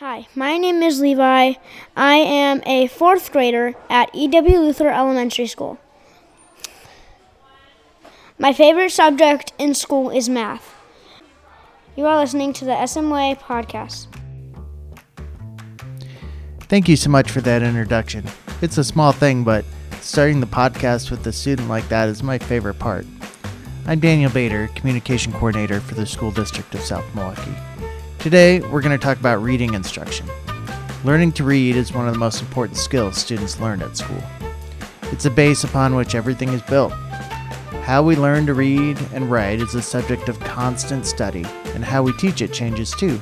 Hi, my name is Levi. I am a fourth grader at E.W. Luther Elementary School. My favorite subject in school is math. You are listening to the SMWay podcast. Thank you so much for that introduction. It's a small thing, but starting the podcast with a student like that is my favorite part. I'm Daniel Bader, Communication Coordinator for the School District of South Milwaukee. Today, we're going to talk about reading instruction. Learning to read is one of the most important skills students learn at school. It's a base upon which everything is built. How we learn to read and write is a subject of constant study, and how we teach it changes too.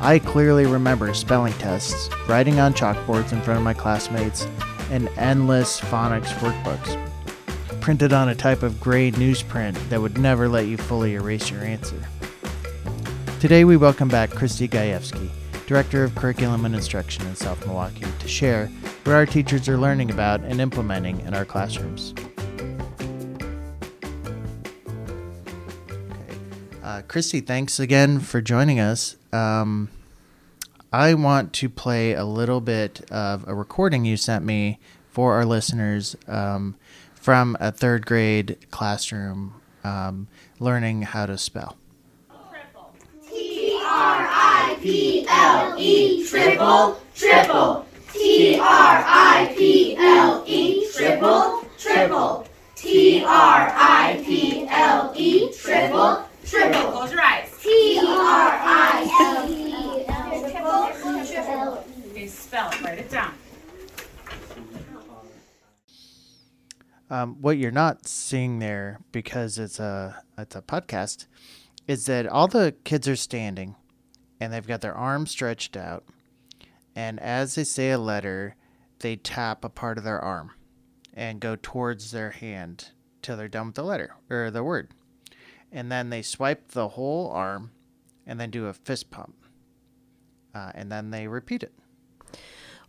I clearly remember spelling tests, writing on chalkboards in front of my classmates, and endless phonics workbooks printed on a type of gray newsprint that would never let you fully erase your answer. Today, we welcome back Christy Gajewski, Director of Curriculum and Instruction in South Milwaukee, to share what our teachers are learning about and implementing in our classrooms. Okay. Uh, Christy, thanks again for joining us. Um, I want to play a little bit of a recording you sent me for our listeners um, from a third grade classroom um, learning how to spell. T-R-I-P-L-E, triple, triple. T-R-I-P-L-E, triple, triple. T-R-I-P-L-E, triple, triple. Close your eyes. T-R-I-L-E, triple, triple. Okay, spell it. Write it down. Um, what you're not seeing there because it's a it's a podcast is that all the kids are standing and they've got their arms stretched out and as they say a letter they tap a part of their arm and go towards their hand till they're done with the letter or the word. And then they swipe the whole arm and then do a fist pump uh, and then they repeat it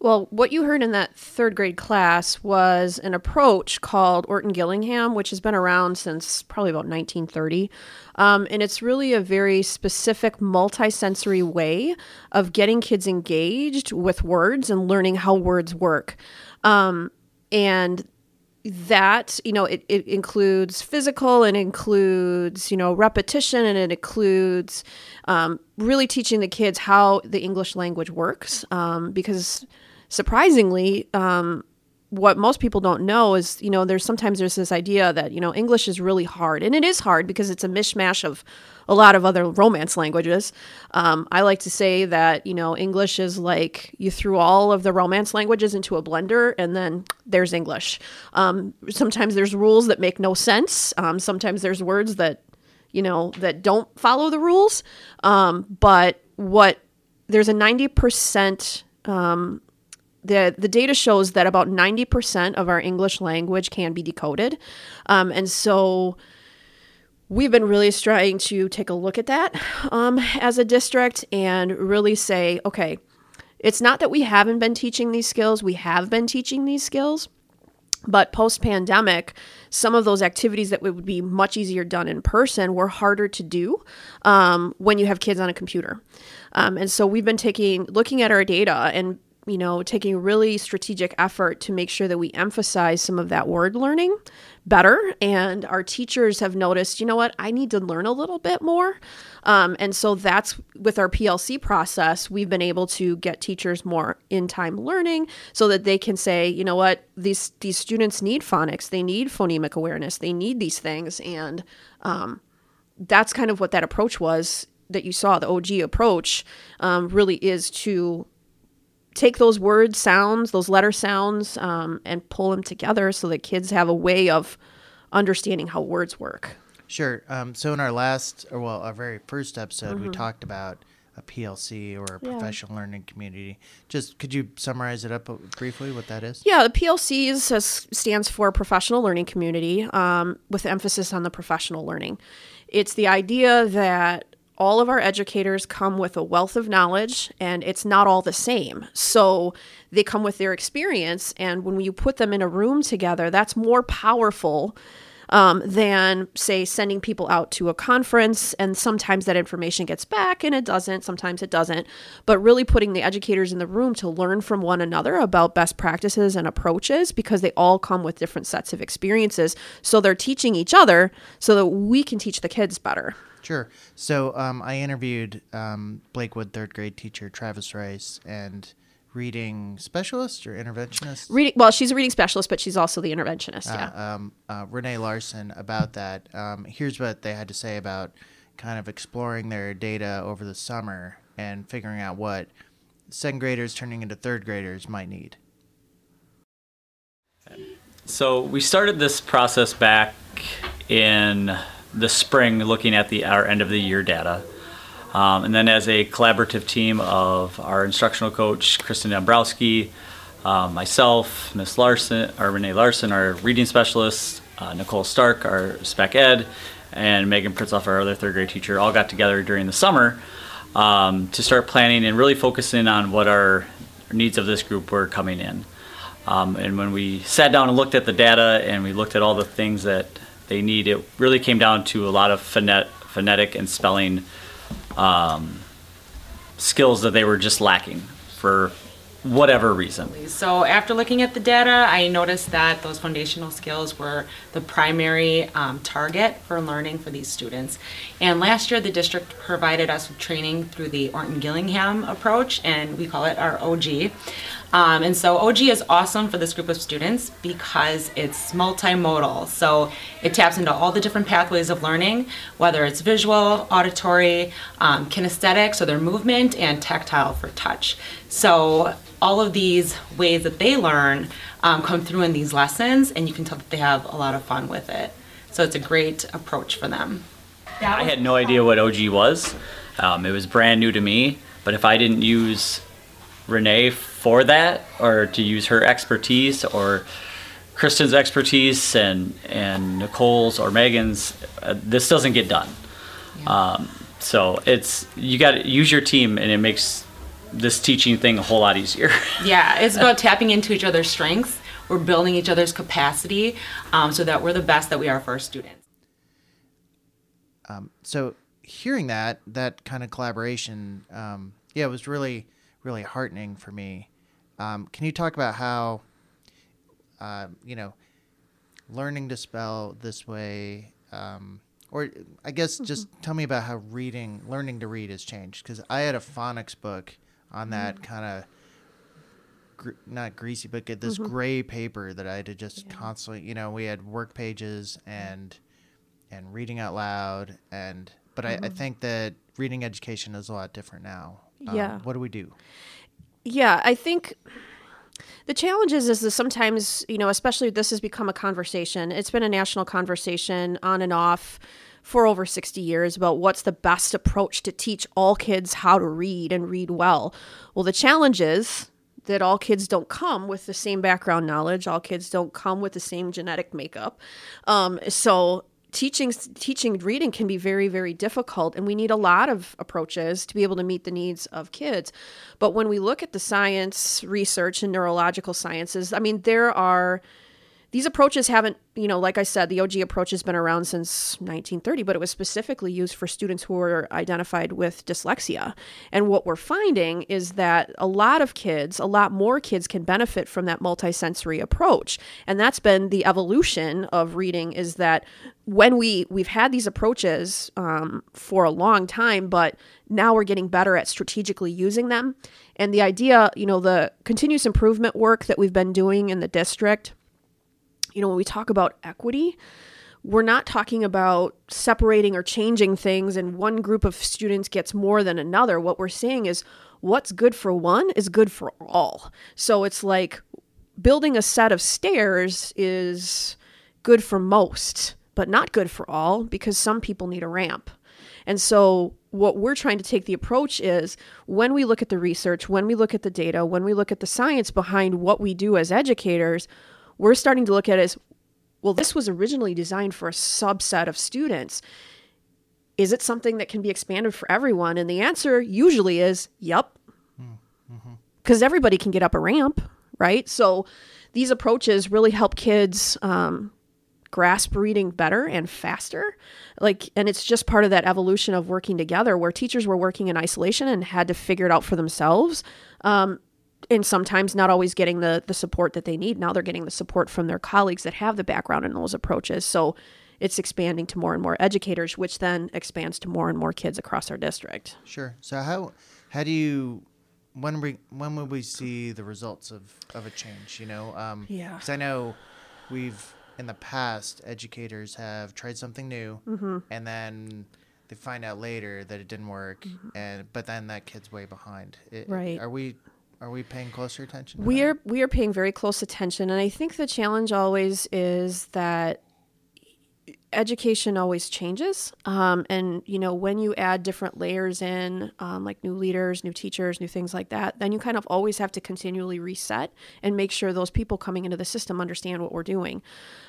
Well, what you heard in that third grade class was an approach called Orton Gillingham, which has been around since probably about 1930. Um, and it's really a very specific multisensory way of getting kids engaged with words and learning how words work. Um, and that you know it, it includes physical and includes you know repetition and it includes um, really teaching the kids how the english language works um, because surprisingly um, what most people don't know is you know there's sometimes there's this idea that you know english is really hard and it is hard because it's a mishmash of a lot of other romance languages. Um, i like to say that you know english is like you threw all of the romance languages into a blender and then there's english. Um, sometimes there's rules that make no sense. Um, sometimes there's words that you know that don't follow the rules. Um, but what there's a 90% um, the the data shows that about 90% of our English language can be decoded. Um, and so we've been really trying to take a look at that um, as a district and really say, okay, it's not that we haven't been teaching these skills, we have been teaching these skills. But post pandemic, some of those activities that would be much easier done in person were harder to do um, when you have kids on a computer. Um, and so we've been taking, looking at our data and you know, taking really strategic effort to make sure that we emphasize some of that word learning better. And our teachers have noticed, you know what, I need to learn a little bit more. Um, and so that's with our PLC process, we've been able to get teachers more in time learning so that they can say, you know what, these these students need phonics, they need phonemic awareness, they need these things, and um, that's kind of what that approach was that you saw. The OG approach um, really is to take those word sounds, those letter sounds, um, and pull them together so that kids have a way of understanding how words work. Sure. Um, so in our last, or well, our very first episode, we talked about a PLC or a professional learning community. Just could you summarize it up uh, briefly? What that is? Yeah, the PLC is, says- stands for Professional Learning Community, um, with emphasis on the professional learning. It's the idea that all of our educators come with a wealth of knowledge and it's not all the same. So they come with their experience, and when you put them in a room together, that's more powerful um, than, say, sending people out to a conference. And sometimes that information gets back and it doesn't, sometimes it doesn't. But really putting the educators in the room to learn from one another about best practices and approaches because they all come with different sets of experiences. So they're teaching each other so that we can teach the kids better. Sure. So um, I interviewed um, Blakewood third grade teacher Travis Rice and reading specialist or interventionist. Reading well, she's a reading specialist, but she's also the interventionist. Yeah. uh, um, uh, Renee Larson about that. Um, here's what they had to say about kind of exploring their data over the summer and figuring out what second graders turning into third graders might need. So we started this process back in the spring, looking at the our end of the year data, um, and then as a collaborative team of our instructional coach Kristen Dombrowski, uh, myself, Miss Larson, or Renee Larson, our reading specialist, uh, Nicole Stark, our spec ed, and Megan Pritzoff, our other third grade teacher, all got together during the summer um, to start planning and really focusing on what our needs of this group were coming in. Um, and when we sat down and looked at the data and we looked at all the things that they need, it really came down to a lot of phonet- phonetic and spelling um, skills that they were just lacking for whatever reason. So after looking at the data, I noticed that those foundational skills were the primary um, target for learning for these students. And last year, the district provided us with training through the Orton Gillingham approach, and we call it our OG. Um, and so OG is awesome for this group of students because it's multimodal. So it taps into all the different pathways of learning, whether it's visual, auditory, um, kinesthetic, so their movement, and tactile for touch. So all of these ways that they learn um, come through in these lessons, and you can tell that they have a lot of fun with it. So it's a great approach for them. I had no idea what OG was. Um, it was brand new to me. But if I didn't use Renee for that, or to use her expertise, or Kristen's expertise, and and Nicole's or Megan's, uh, this doesn't get done. Um, so it's you got to use your team, and it makes this teaching thing a whole lot easier. Yeah, it's about tapping into each other's strengths. We're building each other's capacity um, so that we're the best that we are for our students. so hearing that that kind of collaboration um, yeah it was really really heartening for me. Um, can you talk about how uh, you know learning to spell this way um, or i guess just tell me about how reading learning to read has changed because i had a phonics book on that kind of gr- not greasy but get this gray paper that i had to just constantly you know we had work pages and and reading out loud and but I, I think that reading education is a lot different now Um, Yeah. what do we do Yeah, I think the challenge is is that sometimes, you know, especially this has become a conversation. It's been a national conversation on and off for over 60 years about what's the best approach to teach all kids how to read and read well. Well, the challenge is that all kids don't come with the same background knowledge. All kids don't come with the same genetic makeup. Um, so teaching teaching reading can be very very difficult and we need a lot of approaches to be able to meet the needs of kids. But when we look at the science research and neurological sciences i mean there are these approaches haven't you know like i said the og approach has been around since 1930 but it was specifically used for students who were identified with dyslexia. And what we're finding is that a lot of kids a lot more kids can benefit from that multisensory approach. And that's been the evolution of reading is that when we we've had these approaches um, for a long time but now we're getting better at strategically using them. And the idea you know the continuous improvement work that we've been doing in the district you know, when we talk about equity, we're not talking about separating or changing things and one group of students gets more than another. What we're saying is what's good for one is good for all. So it's like building a set of stairs is good for most, but not good for all because some people need a ramp. And so, what we're trying to take the approach is when we look at the research, when we look at the data, when we look at the science behind what we do as educators, we're starting to look at as well, this was originally designed for a subset of students. Is it something that can be expanded for everyone? And the answer usually is yep. Because everybody can get up a ramp, right? So these approaches really help kids um, grasp reading better and faster. Like, and it's just part of that evolution of working together where teachers were working in isolation and had to figure it out for themselves. Um, and sometimes not always getting the the support that they need. Now they're getting the support from their colleagues that have the background in those approaches. So it's expanding to more and more educators, which then expands to more and more kids across our district. Sure. So how how do you when we when will we see the results of of a change? You know, um, Yeah. Because I know we've in the past educators have tried something new, Mm-hmm. and then they find out later that it didn't work, and but then that kid's way behind. It- Mm-hmm. Right. Are we are we paying closer attention? We that? are we are paying very close attention, and I think the challenge always is that education always changes. Um, and you know, when you add different layers in, um, like new leaders, new teachers, new things like that, then you kind of always have to continually reset and make sure those people coming into the system understand what we're doing.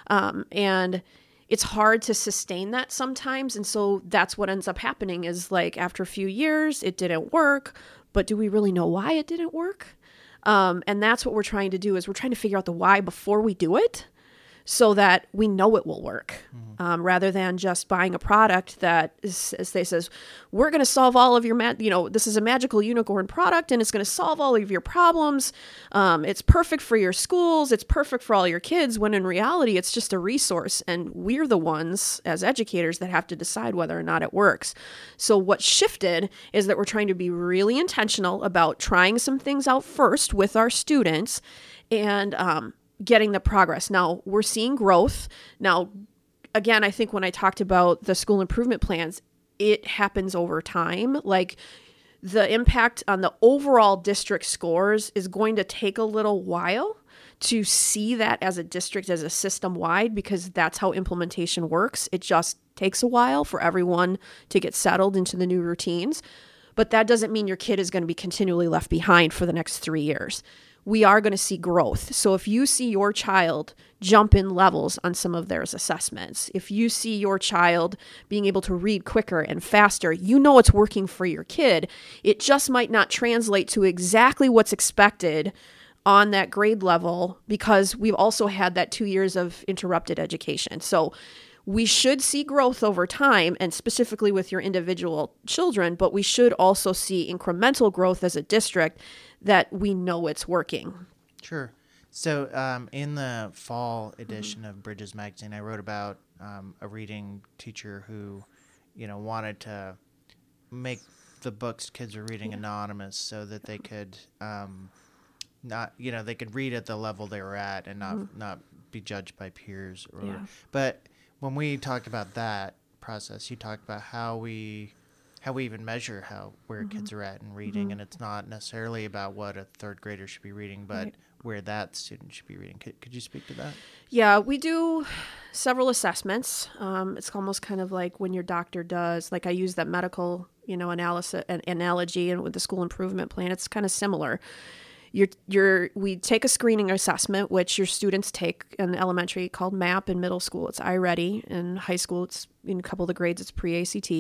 Um, and it's hard to sustain that sometimes and so that's what ends up happening is like after a few years it didn't work but do we really know why it didn't work? Um, and that's what we're trying to do is we're trying to figure out the why before we do it so that we know it will work um, rather than just buying a product that is, as they says we're going to solve all of your ma- you know this is a magical unicorn product and it's going to solve all of your problems. Um, it's perfect for your schools. It's perfect for all your kids when in reality it's just a resource and we're the ones as educators that have to decide whether or not it works. So what shifted is that we're trying to be really intentional about trying some things out first with our students and um, getting the progress. Now we're seeing growth. Now, again, I think when I talked about the school improvement plans, it happens over time. Like the impact on the overall district scores is going to take a little while to see that as a district, as a system wide, because that's how implementation works. It just takes a while for everyone to get settled into the new routines. But that doesn't mean your kid is going to be continually left behind for the next three years we are going to see growth. So if you see your child jump in levels on some of their assessments, if you see your child being able to read quicker and faster, you know it's working for your kid. It just might not translate to exactly what's expected on that grade level because we've also had that 2 years of interrupted education. So we should see growth over time and specifically with your individual children, but we should also see incremental growth as a district that we know it's working. Sure. So, um, in the fall edition of Bridges Magazine, I wrote about um, a reading teacher who, you know, wanted to make the books kids are reading anonymous so that they could um, not, you know, they could read at the level they were at and not not be judged by peers. Or, Yeah. But when we talked about that process, you talked about how we how we even measure how where kids are at in reading, and it's not necessarily about what a third grader should be reading, but Right. where that student should be reading. Could, could you speak to that? Yeah, we do several assessments. Um, it's almost kind of like when your doctor does, like I use that medical, you know, analysis an analogy, and with the school improvement plan, it's kind of similar. You're, you're, we take a screening assessment, which your students take in elementary called MAP. In middle school, it's iReady. In high school, it's in a couple of the grades, it's pre ACT.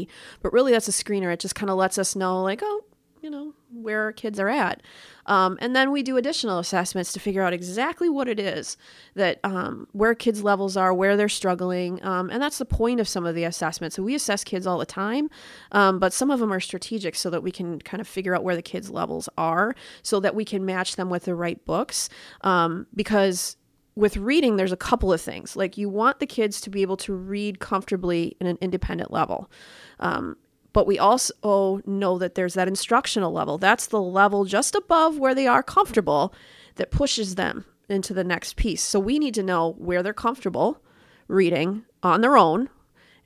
But really, that's a screener. It just kind of lets us know, like, oh, you know, where our kids are at. Um, and then we do additional assessments to figure out exactly what it is that um, where kids' levels are, where they're struggling. Um, and that's the point of some of the assessments. So we assess kids all the time, um, but some of them are strategic so that we can kind of figure out where the kids' levels are so that we can match them with the right books. Um, because with reading, there's a couple of things. Like you want the kids to be able to read comfortably in an independent level. Um, but we also know that there's that instructional level. That's the level just above where they are comfortable that pushes them into the next piece. So we need to know where they're comfortable reading on their own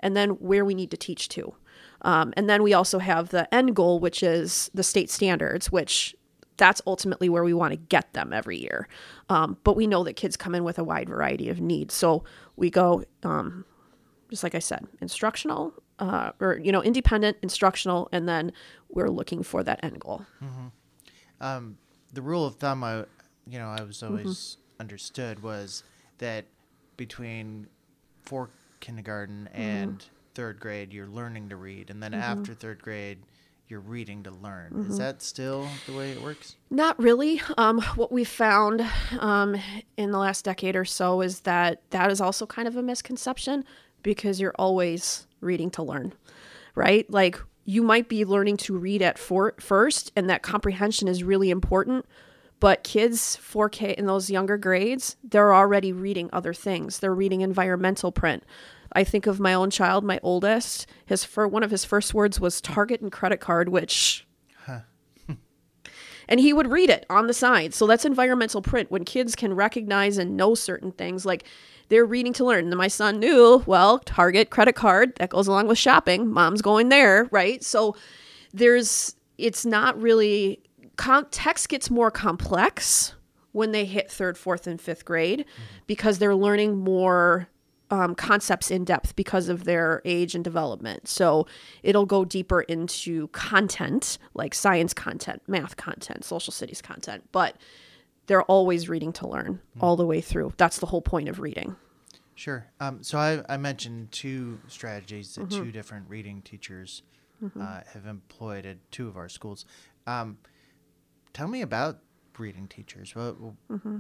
and then where we need to teach to. Um, and then we also have the end goal, which is the state standards, which that's ultimately where we want to get them every year. Um, but we know that kids come in with a wide variety of needs. So we go, um, just like I said, instructional, uh, or, you know, independent, instructional, and then we're looking for that end goal. Um, the rule of thumb, I, you know, I was Mm-hmm. always understood was that between four kindergarten Mm-hmm. and third grade, you're learning to read, and then after third grade, you're reading to learn. Is that still the way it works? Not really. Um, what we found um, in the last decade or so is that that is also kind of a misconception because you're always reading to learn, right? Like you might be learning to read at for- first, and that comprehension is really important. But kids 4K in those younger grades, they're already reading other things. They're reading environmental print. I think of my own child, my oldest. His for one of his first words was Target and credit card, which and he would read it on the side. So that's environmental print when kids can recognize and know certain things like they're reading to learn. And my son knew, well, Target credit card that goes along with shopping. Mom's going there, right? So there's it's not really con- text gets more complex when they hit third, fourth, and fifth grade because they're learning more um, concepts in depth because of their age and development. So it'll go deeper into content like science content, math content, social studies content, but they're always reading to learn all the way through. That's the whole point of reading. Sure. Um, so I, I mentioned two strategies that two different reading teachers uh, have employed at two of our schools. Um, tell me about reading teachers. What,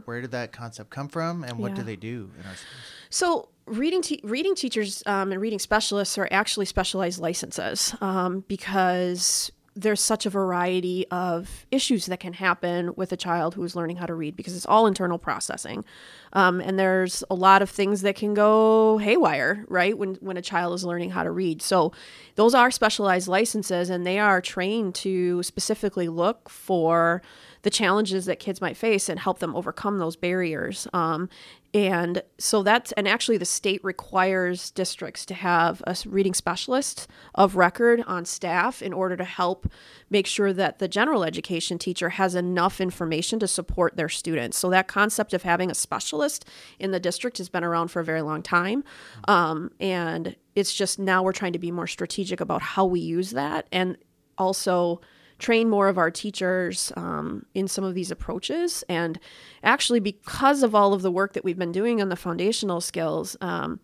Where did that concept come from, and what do they do in our schools? So reading te- reading teachers um, and reading specialists are actually specialized licenses um, because there's such a variety of issues that can happen with a child who is learning how to read because it's all internal processing um, and there's a lot of things that can go haywire right when when a child is learning how to read so those are specialized licenses and they are trained to specifically look for the challenges that kids might face and help them overcome those barriers. Um, and so that's, and actually, the state requires districts to have a reading specialist of record on staff in order to help make sure that the general education teacher has enough information to support their students. So, that concept of having a specialist in the district has been around for a very long time. Um, and it's just now we're trying to be more strategic about how we use that and also train more of our teachers um, in some of these approaches. And actually, because of all of the work that we've been doing on the foundational skills, um,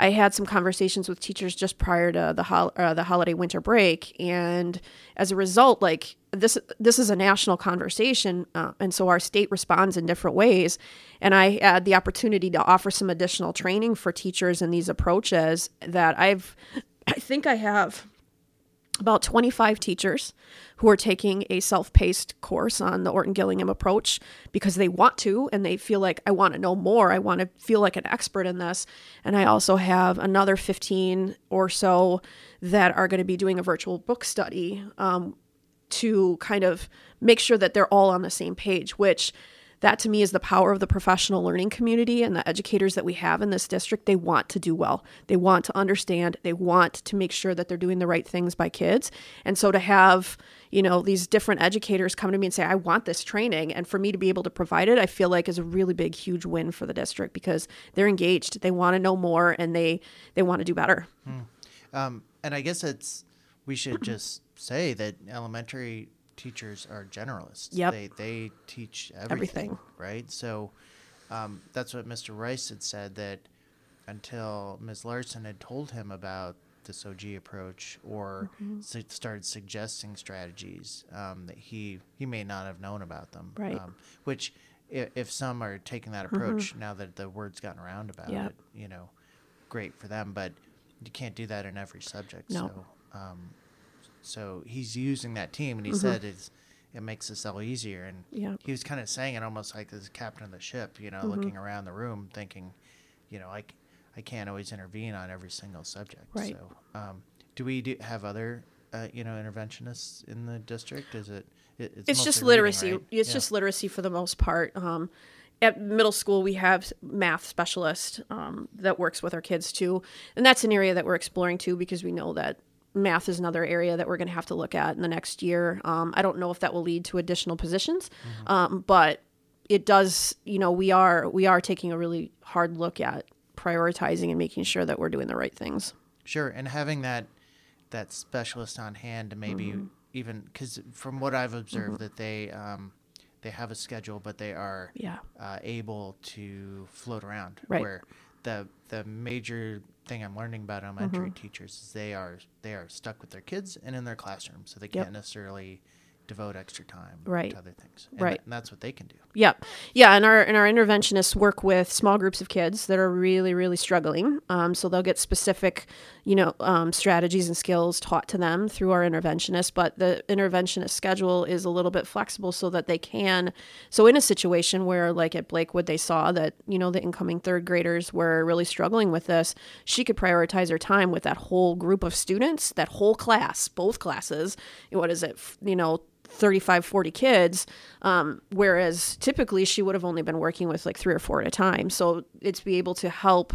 I had some conversations with teachers just prior to the uh, the holiday winter break, and as a result, like this this is a national conversation, uh, and so our state responds in different ways. And I had the opportunity to offer some additional training for teachers in these approaches that I've I think I have about 25 teachers who are taking a self-paced course on the Orton Gillingham approach because they want to and they feel like I want to know more. I want to feel like an expert in this. And I also have another 15 or so that are going to be doing a virtual book study um, to kind of make sure that they're all on the same page, which that to me is the power of the professional learning community and the educators that we have in this district. They want to do well. They want to understand. They want to make sure that they're doing the right things by kids. And so to have, you know, these different educators come to me and say, I want this training. And for me to be able to provide it, I feel like is a really big, huge win for the district because they're engaged. They want to know more and they they want to do better. Um, and I guess it's we should just say that elementary teachers are generalists. Yep. They they teach everything, Everything. right? So um, that's what Mr. Rice had said that until Ms. Larson had told him about this OG approach or Mm-hmm. su- started suggesting strategies um, that he he may not have known about them. Right. Um, which if, if some are taking that approach now that the word's gotten around about Yep. it, you know, great for them. But you can't do that in every subject. No. So, um, so he's using that team, and he Mm-hmm. said it's it makes us all easier. And Yeah. he was kind of saying it almost like this captain of the ship, you know, Mm-hmm. looking around the room, thinking, you know, I, I can't always intervene on every single subject. Right. So, um, do we do have other, uh, you know, interventionists in the district? Is it? it it's mostly just reading, literacy. right? It's Yeah. just literacy for the most part. Um, at middle school, we have math specialist um, that works with our kids too, and that's an area that we're exploring too because we know that math is another area that we're going to have to look at in the next year. Um, I don't know if that will lead to additional positions, um, but it does. You know, we are we are taking a really hard look at prioritizing and making sure that we're doing the right things. Sure, and having that that specialist on hand to maybe Mm-hmm. even because from what I've observed that they um, they have a schedule, but they are Yeah. uh, able to float around. Right. Where the the major thing I'm learning about elementary mm-hmm. teachers is they are they are stuck with their kids and in their classroom, so they Yep. can't necessarily devote extra time Right. to other things. And Right. tha- and that's what they can do. Yep. Yeah, and our and our interventionists work with small groups of kids that are really really struggling. Um, so they'll get specific, you know, um, strategies and skills taught to them through our interventionist. But the interventionist schedule is a little bit flexible so that they can. So in a situation where, like at Blakewood, they saw that you know the incoming third graders were really struggling with this, she could prioritize her time with that whole group of students, that whole class, both classes. What is it? You know. 35 40 kids um, whereas typically she would have only been working with like three or four at a time. So it's be able to help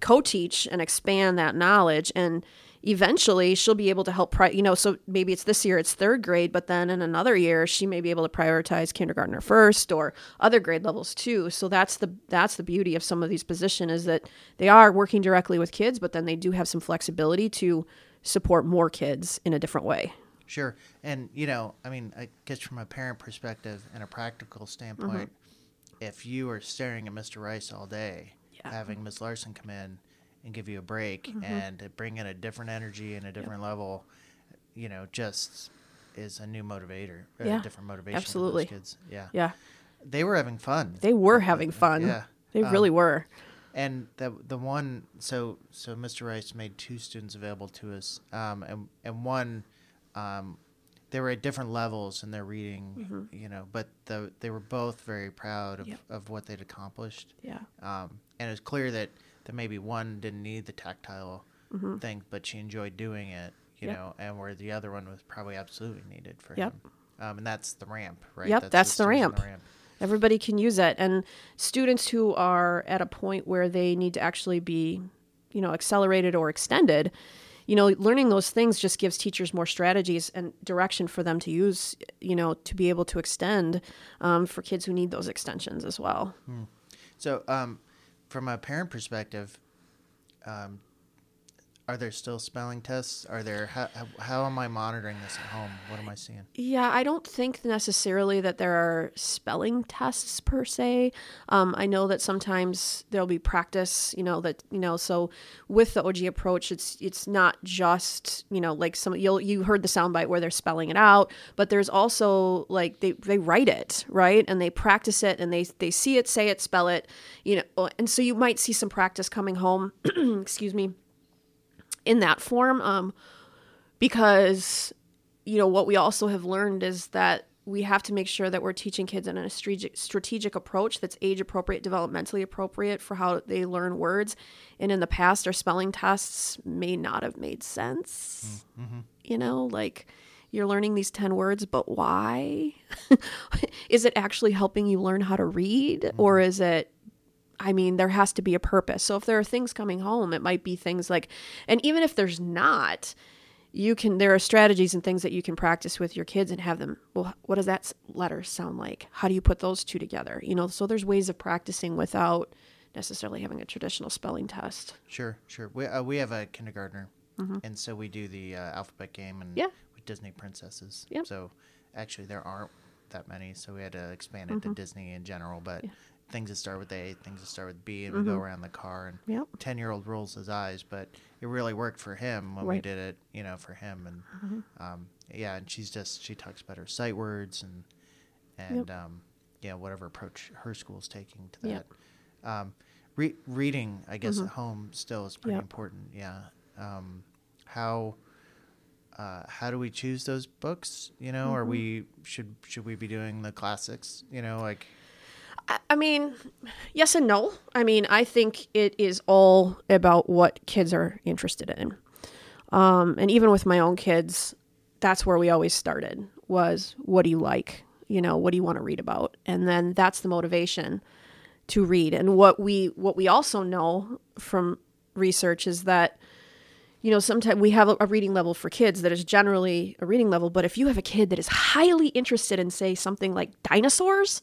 co-teach and expand that knowledge and eventually she'll be able to help pri- you know so maybe it's this year it's third grade but then in another year she may be able to prioritize kindergartner first or other grade levels too. So that's the that's the beauty of some of these positions is that they are working directly with kids but then they do have some flexibility to support more kids in a different way Sure. And, you know, I mean, I guess from a parent perspective and a practical standpoint, if you are staring at Mr. Rice all day, Yeah. having Ms. Larson come in and give you a break and bring in a different energy and a different level, you know, just is a new motivator, Yeah, a different motivation absolutely. kids. Yeah. yeah They were having fun. they were having fun Yeah. they Um, really were And the the one so so Mr. Rice made two students available to us, um, and and one, um, they were at different levels in their reading, you know, but the they were both very proud of, Yep. of what they'd accomplished. yeah Um, and it's clear that that maybe one didn't need the tactile thing, but she enjoyed doing it, you Mm-hmm. Yep. know, and where the other one was probably absolutely needed for Yep. him. Um, and that's the ramp, right? Yep, that's the students on ramp. Everybody can use it. And students who are at a point where they need to actually be, you know, accelerated or extended, you know, learning those things just gives teachers more strategies and direction for them to use, you know, to be able to extend um, for kids who need those extensions as well. So, um, from a parent perspective, um, are there still spelling tests? Are there how, how, am I monitoring this at home? What am I seeing? Yeah, I don't think necessarily that there are spelling tests per se. Um, I know that sometimes there'll be practice, you know, that you know. So with the OG approach, it's it's not just you know like some you'll you heard the soundbite where they're spelling it out, but there's also like they they write it right and they practice it and they they see it, say it, spell it, you know, and so you might see some practice coming home. excuse me, in that form. Um, because you know what we also have learned is that we have to make sure that we're teaching kids in a strategic strategic approach that's age appropriate developmentally appropriate for how they learn words. And in the past our spelling tests may not have made sense. You know like you're learning these 10 words but why? Is it actually helping you learn how to read? Or is it I mean, there has to be a purpose. So if there are things coming home, it might be things like, and even if there's not, you can, there are strategies and things that you can practice with your kids and have them, well, what does that letter sound like? How do you put those two together? You know, so there's ways of practicing without necessarily having a traditional spelling test. Sure, sure. We uh, we have a kindergartner, and so we do the uh, alphabet game and Mm-hmm. Yeah. with Disney princesses. Yep. So actually, there aren't that many, so we had to expand it Mm-hmm. to Disney in general. But things that start with A, things that start with B, and we go around the car and Mm-hmm. Yep. ten year old rolls his eyes, but it really worked for him when we Right. Mm-hmm. did it. You know, for him and um, yeah, and she's just she talks about her sight words and and um, yeah, whatever approach her school's taking to that. Yep. Um, re- reading, I guess, at home still is pretty Yep. important. Yeah. Um, how uh, how do we choose those books? You know, are we should should we be doing the classics? You know, like I- mean, yes and no. I mean, I think it is all about what kids are interested in. Um, and even with my own kids, that's where we always started was what do you like? You know, what do you want to read about? And then that's the motivation to read. And what we what we also know from research is that you know, sometimes we have a reading level for kids that is generally a reading level, but if you have a kid that is highly interested in, say, something like dinosaurs,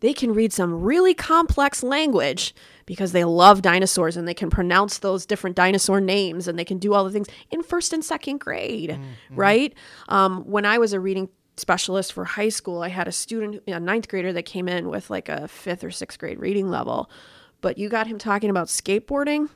they can read some really complex language because they love dinosaurs and they can pronounce those different dinosaur names and they can do all the things in first and second grade, right? Um, when I was a reading specialist for high school, I had a student, a ninth grader, that came in with like a fifth or sixth grade reading level. But you got him talking about skateboarding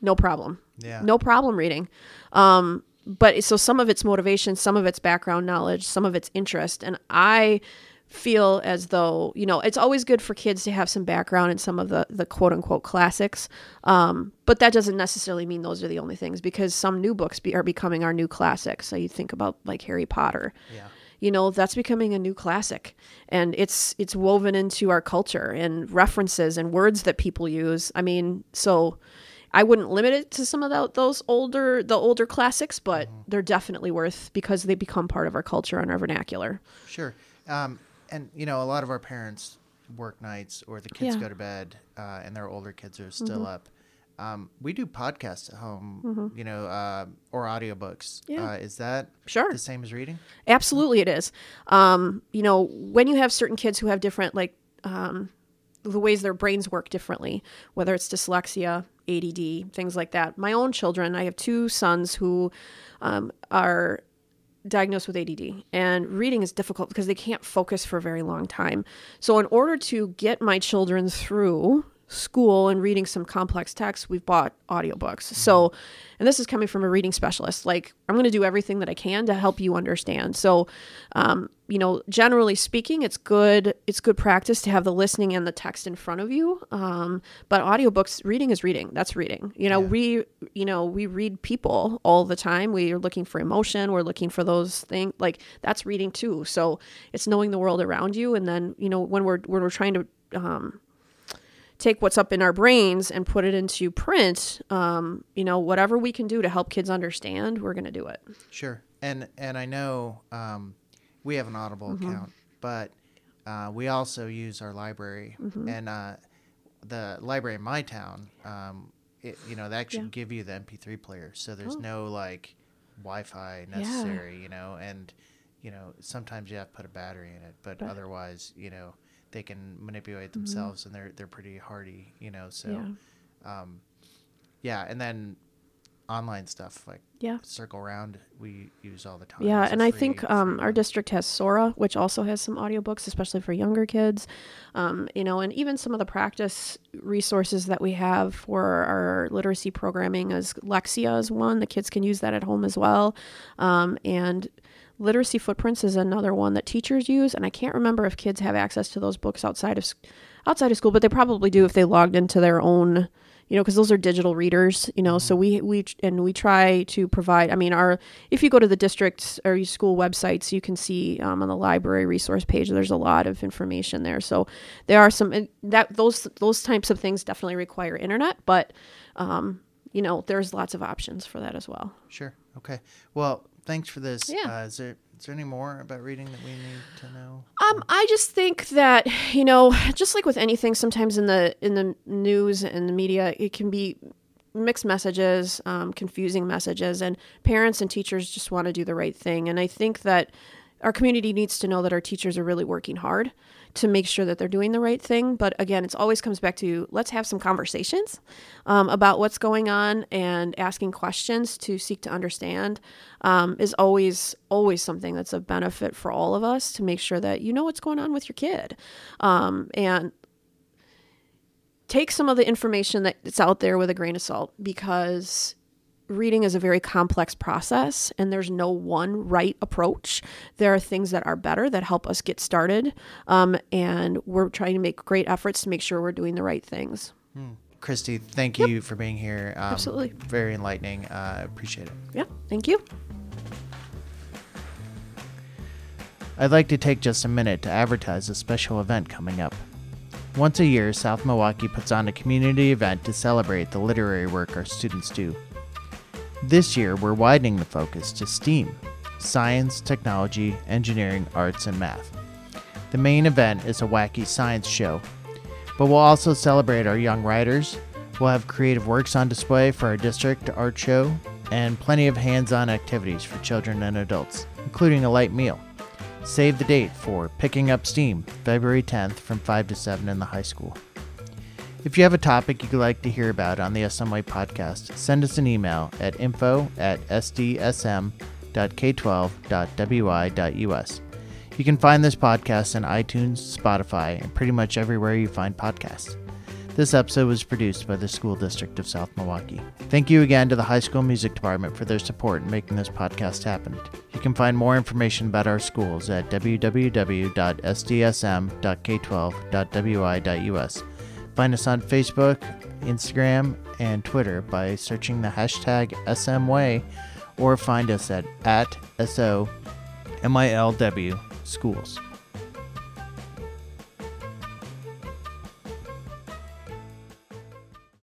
no problem. Yeah. No problem reading. Um, but so some of it's motivation, some of it's background knowledge, some of it's interest. And I feel as though, you know, it's always good for kids to have some background in some of the, the quote unquote classics. Um, but that doesn't necessarily mean those are the only things because some new books be, are becoming our new classics. So you think about like Harry Potter. Yeah. You know, that's becoming a new classic and it's it's woven into our culture and references and words that people use. I mean, so I wouldn't limit it to some of the, those older the older classics, but they're definitely worth because they become part of our culture and our vernacular. Sure. Um, and you know, a lot of our parents work nights or the kids Yeah. go to bed uh, and their older kids are still up. Um, we do podcasts at home, you know, uh, or audiobooks. Yeah. Uh, is that Sure. the same as reading? Absolutely, it is. Um, you know, when you have certain kids who have different, like, um, the ways their brains work differently, whether it's dyslexia, ADD, things like that. My own children, I have two sons who um, are diagnosed with ADD, and reading is difficult because they can't focus for a very long time. So, in order to get my children through school and reading some complex texts, we've bought audiobooks. So, and this is coming from a reading specialist. Like, I'm going to do everything that I can to help you understand. So, um, you know, generally speaking, it's good. It's good practice to have the listening and the text in front of you. Um, but audiobooks, reading is reading. That's reading. You know, we, you know, we read people all the time. We are looking for emotion. We're looking for those things. Like that's reading too. So it's knowing the world around you, and then you know when we're when we're trying to um, take what's up in our brains and put it into print. Um, you know, whatever we can do to help kids understand, we're going to do it. Sure. And and I know um, we have an Audible account, but uh, we also use our library and uh, the library in my town. Um, it, you know, that actually Yeah. give you the MP3 player, so there's Oh. no like Wi-Fi necessary. You know, and you know sometimes you have to put a battery in it, but Right. otherwise, you know, they can manipulate themselves and they're they're pretty hardy. You know, so Yeah. um, yeah, and then online stuff like Yeah. circle around we use all the time Yeah, and I think um, our district has Sora, which also has some audiobooks, especially for younger kids. Um, you know, and even some of the practice resources that we have for our literacy programming is Lexia is one. The kids can use that at home as well. Um, and Literacy Footprints is another one that teachers use, and I can't remember if kids have access to those books outside of outside of school, but they probably do if they logged into their own you know because those are digital readers you know so we we and we try to provide i mean our if you go to the district or your school websites you can see um, on the library resource page there's a lot of information there. So there are some and that those those types of things definitely require internet but um, you know there's lots of options for that as well. Sure. Okay. Well thanks for this Yeah. uh, is there is there any more about reading that we need to know Um, I just think that you know, just like with anything, sometimes in the in the news and the media, it can be mixed messages, um, confusing messages, and parents and teachers just want to do the right thing. And I think that our community needs to know that our teachers are really working hard to make sure that they're doing the right thing. But again, it's always comes back to let's have some conversations um, about what's going on and asking questions to seek to understand um, is always always something that's a benefit for all of us to make sure that you know what's going on with your kid um, and take some of the information that's out there with a grain of salt because reading is a very complex process and there's no one right approach. There are things that are better that help us get started um, and we're trying to make great efforts to make sure we're doing the right things. Christy thank you for being here. Um, Absolutely. very enlightening. Uh, appreciate it. Yeah thank you. I'd like to take just a minute to advertise a special event coming up. Once a year, South Milwaukee puts on a community event to celebrate the literary work our students do. This year, we're widening the focus to STEAM science, technology, engineering, arts, and math. The main event is a wacky science show, but we'll also celebrate our young writers. We'll have creative works on display for our district art show, and plenty of hands on activities for children and adults, including a light meal. Save the date for Picking Up Steam, February 10th from 5 to 7 in the high school. If you have a topic you'd like to hear about on the SMWay podcast, send us an email at info at sdsm.k12.wi.us. You can find this podcast on iTunes, Spotify, and pretty much everywhere you find podcasts. This episode was produced by the School District of South Milwaukee. Thank you again to the High School Music Department for their support in making this podcast happen. You can find more information about our schools at www.sdsm.k12.wi.us. Find us on Facebook, Instagram, and Twitter by searching the hashtag SMWay or find us at, at SOMILW schools.